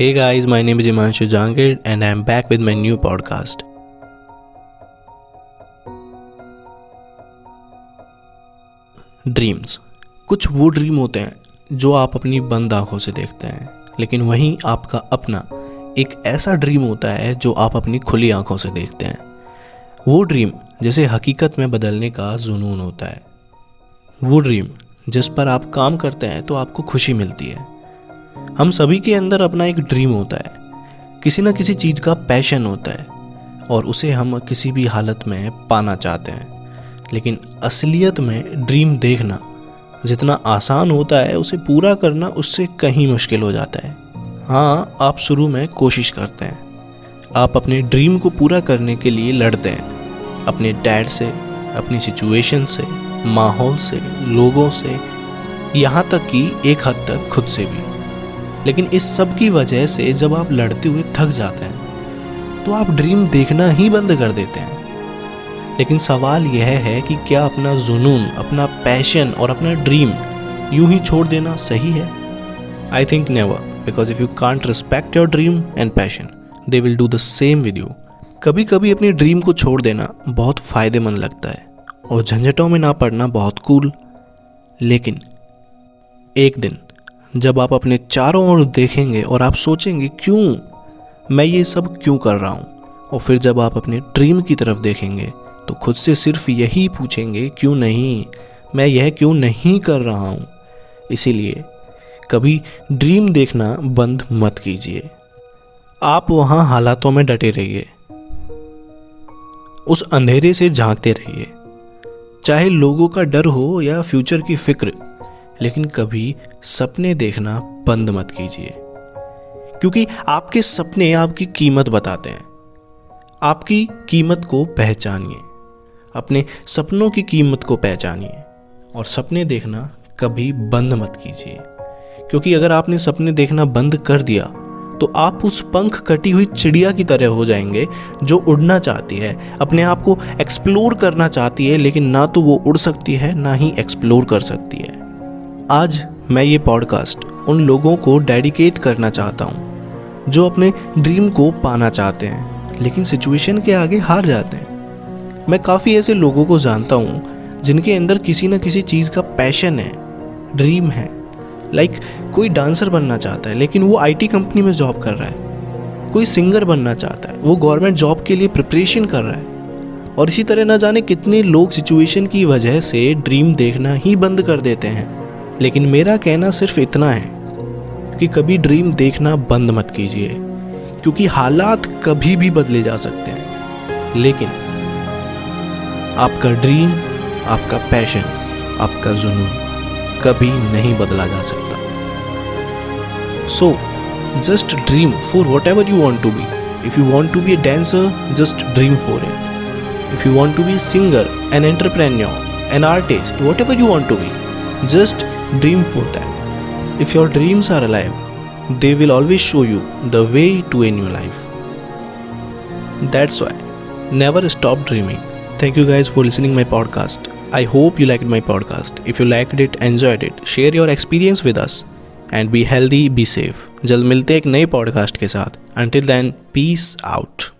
Hey guys, my name is Imanshu Jangir and I'm back with my new podcast. Dreams कुछ वो dream होते हैं जो आप अपनी बंद आँखों से देखते हैं लेकिन वहीं आपका अपना एक ऐसा ड्रीम होता है जो आप अपनी खुली आँखों से देखते हैं। वो ड्रीम जिसे हकीकत में बदलने का जुनून होता है। वो ड्रीम जिस पर आप काम करते हैं तो आपको खुशी मिलती है। हम सभी के अंदर अपना एक ड्रीम होता है। किसी न किसी चीज़ का पैशन होता है और उसे हम किसी भी हालत में पाना चाहते हैं। लेकिन असलियत में ड्रीम देखना, जितना आसान होता है, उसे पूरा करना उससे कहीं मुश्किल हो जाता है। हाँ आप शुरू में कोशिश करते हैं। आप अपने ड्रीम को पूरा करने के लिए लड़ते हैं। अपने डैड से, अपनी सिचुएशन से, माहौल से, लोगों से, यहाँ तक कि एक हद तक खुद से भी। लेकिन इस सब की वजह से जब आप लड़ते हुए थक जाते हैं तो आप ड्रीम देखना ही बंद कर देते हैं। लेकिन सवाल यह है कि क्या अपना जुनून, अपना पैशन और अपना ड्रीम यूँ ही छोड़ देना सही है? I think never because if you can't respect your dream and passion they will do the same with you कभी कभी अपनी ड्रीम को छोड़ देना बहुत फ़ायदेमंद लगता है, और झंझटों में ना पड़ना बहुत कूल लेकिन एक दिन जब आप अपने चारों ओर देखेंगे और आप सोचेंगे, क्यों? मैं ये सब क्यों कर रहा हूँ? और फिर जब आप अपने ड्रीम की तरफ़ देखेंगे तो खुद से सिर्फ़ यही पूछेंगे, क्यों नहीं? मैं यह क्यों नहीं कर रहा हूँ? इसीलिए कभी ड्रीम देखना बंद मत कीजिए। आप वहाँ हालातों में डटे रहिए। उस अंधेरे से झांकते रहिए। चाहे लोगों का डर हो या फ्यूचर की फ़िक्र लेकिन कभी सपने देखना बंद मत कीजिए। क्योंकि आपके सपने आपकी कीमत बताते हैं। आपकी कीमत को पहचानिए। अपने सपनों की कीमत को पहचानिए। और सपने देखना कभी बंद मत कीजिए। क्योंकि अगर आपने सपने देखना बंद कर दिया तो आप उस पंख कटी हुई चिड़िया की तरह हो जाएँगे, जो उड़ना चाहती है। अपने आप को एक्सप्लोर करना चाहती है, लेकिन ना तो वो उड़ सकती है, ना ही एक्सप्लोर कर सकती है। आज मैं ये पॉडकास्ट उन लोगों को डेडिकेट करना चाहता हूँ जो अपने ड्रीम को पाना चाहते हैं लेकिन सिचुएशन के आगे हार जाते हैं। मैं काफ़ी ऐसे लोगों को जानता हूँ जिनके अंदर किसी न किसी चीज़ का पैशन है ड्रीम है। लाइक like, कोई डांसर बनना चाहता है लेकिन वो आईटी कंपनी में जॉब कर रहा है। कोई सिंगर बनना चाहता है वो गवर्नमेंट जॉब के लिए प्रिपरेशन कर रहा है। और इसी तरह ना जाने कितने लोग सिचुएशन की वजह से ड्रीम देखना ही बंद कर देते हैं। लेकिन मेरा कहना सिर्फ़ इतना है कि कभी ड्रीम देखना बंद मत कीजिए, क्योंकि हालात कभी भी बदले जा सकते हैं। लेकिन आपका ड्रीम आपका पैशन आपका जुनून कभी नहीं बदला जा सकता। So just dream for whatever you want to be if you want to be a dancer just dream for it if you want to be singer an entrepreneur an artist whatever you want to be just dream for that. If your dreams are alive, they will always show you the way to a new life. That's why never stop dreaming. Thank you guys for listening my podcast. I hope you liked my podcast. If you liked it, enjoyed it, share your experience with us and be healthy, be safe. जल्द मिलते एक नए podcast के साथ. Until then, peace out.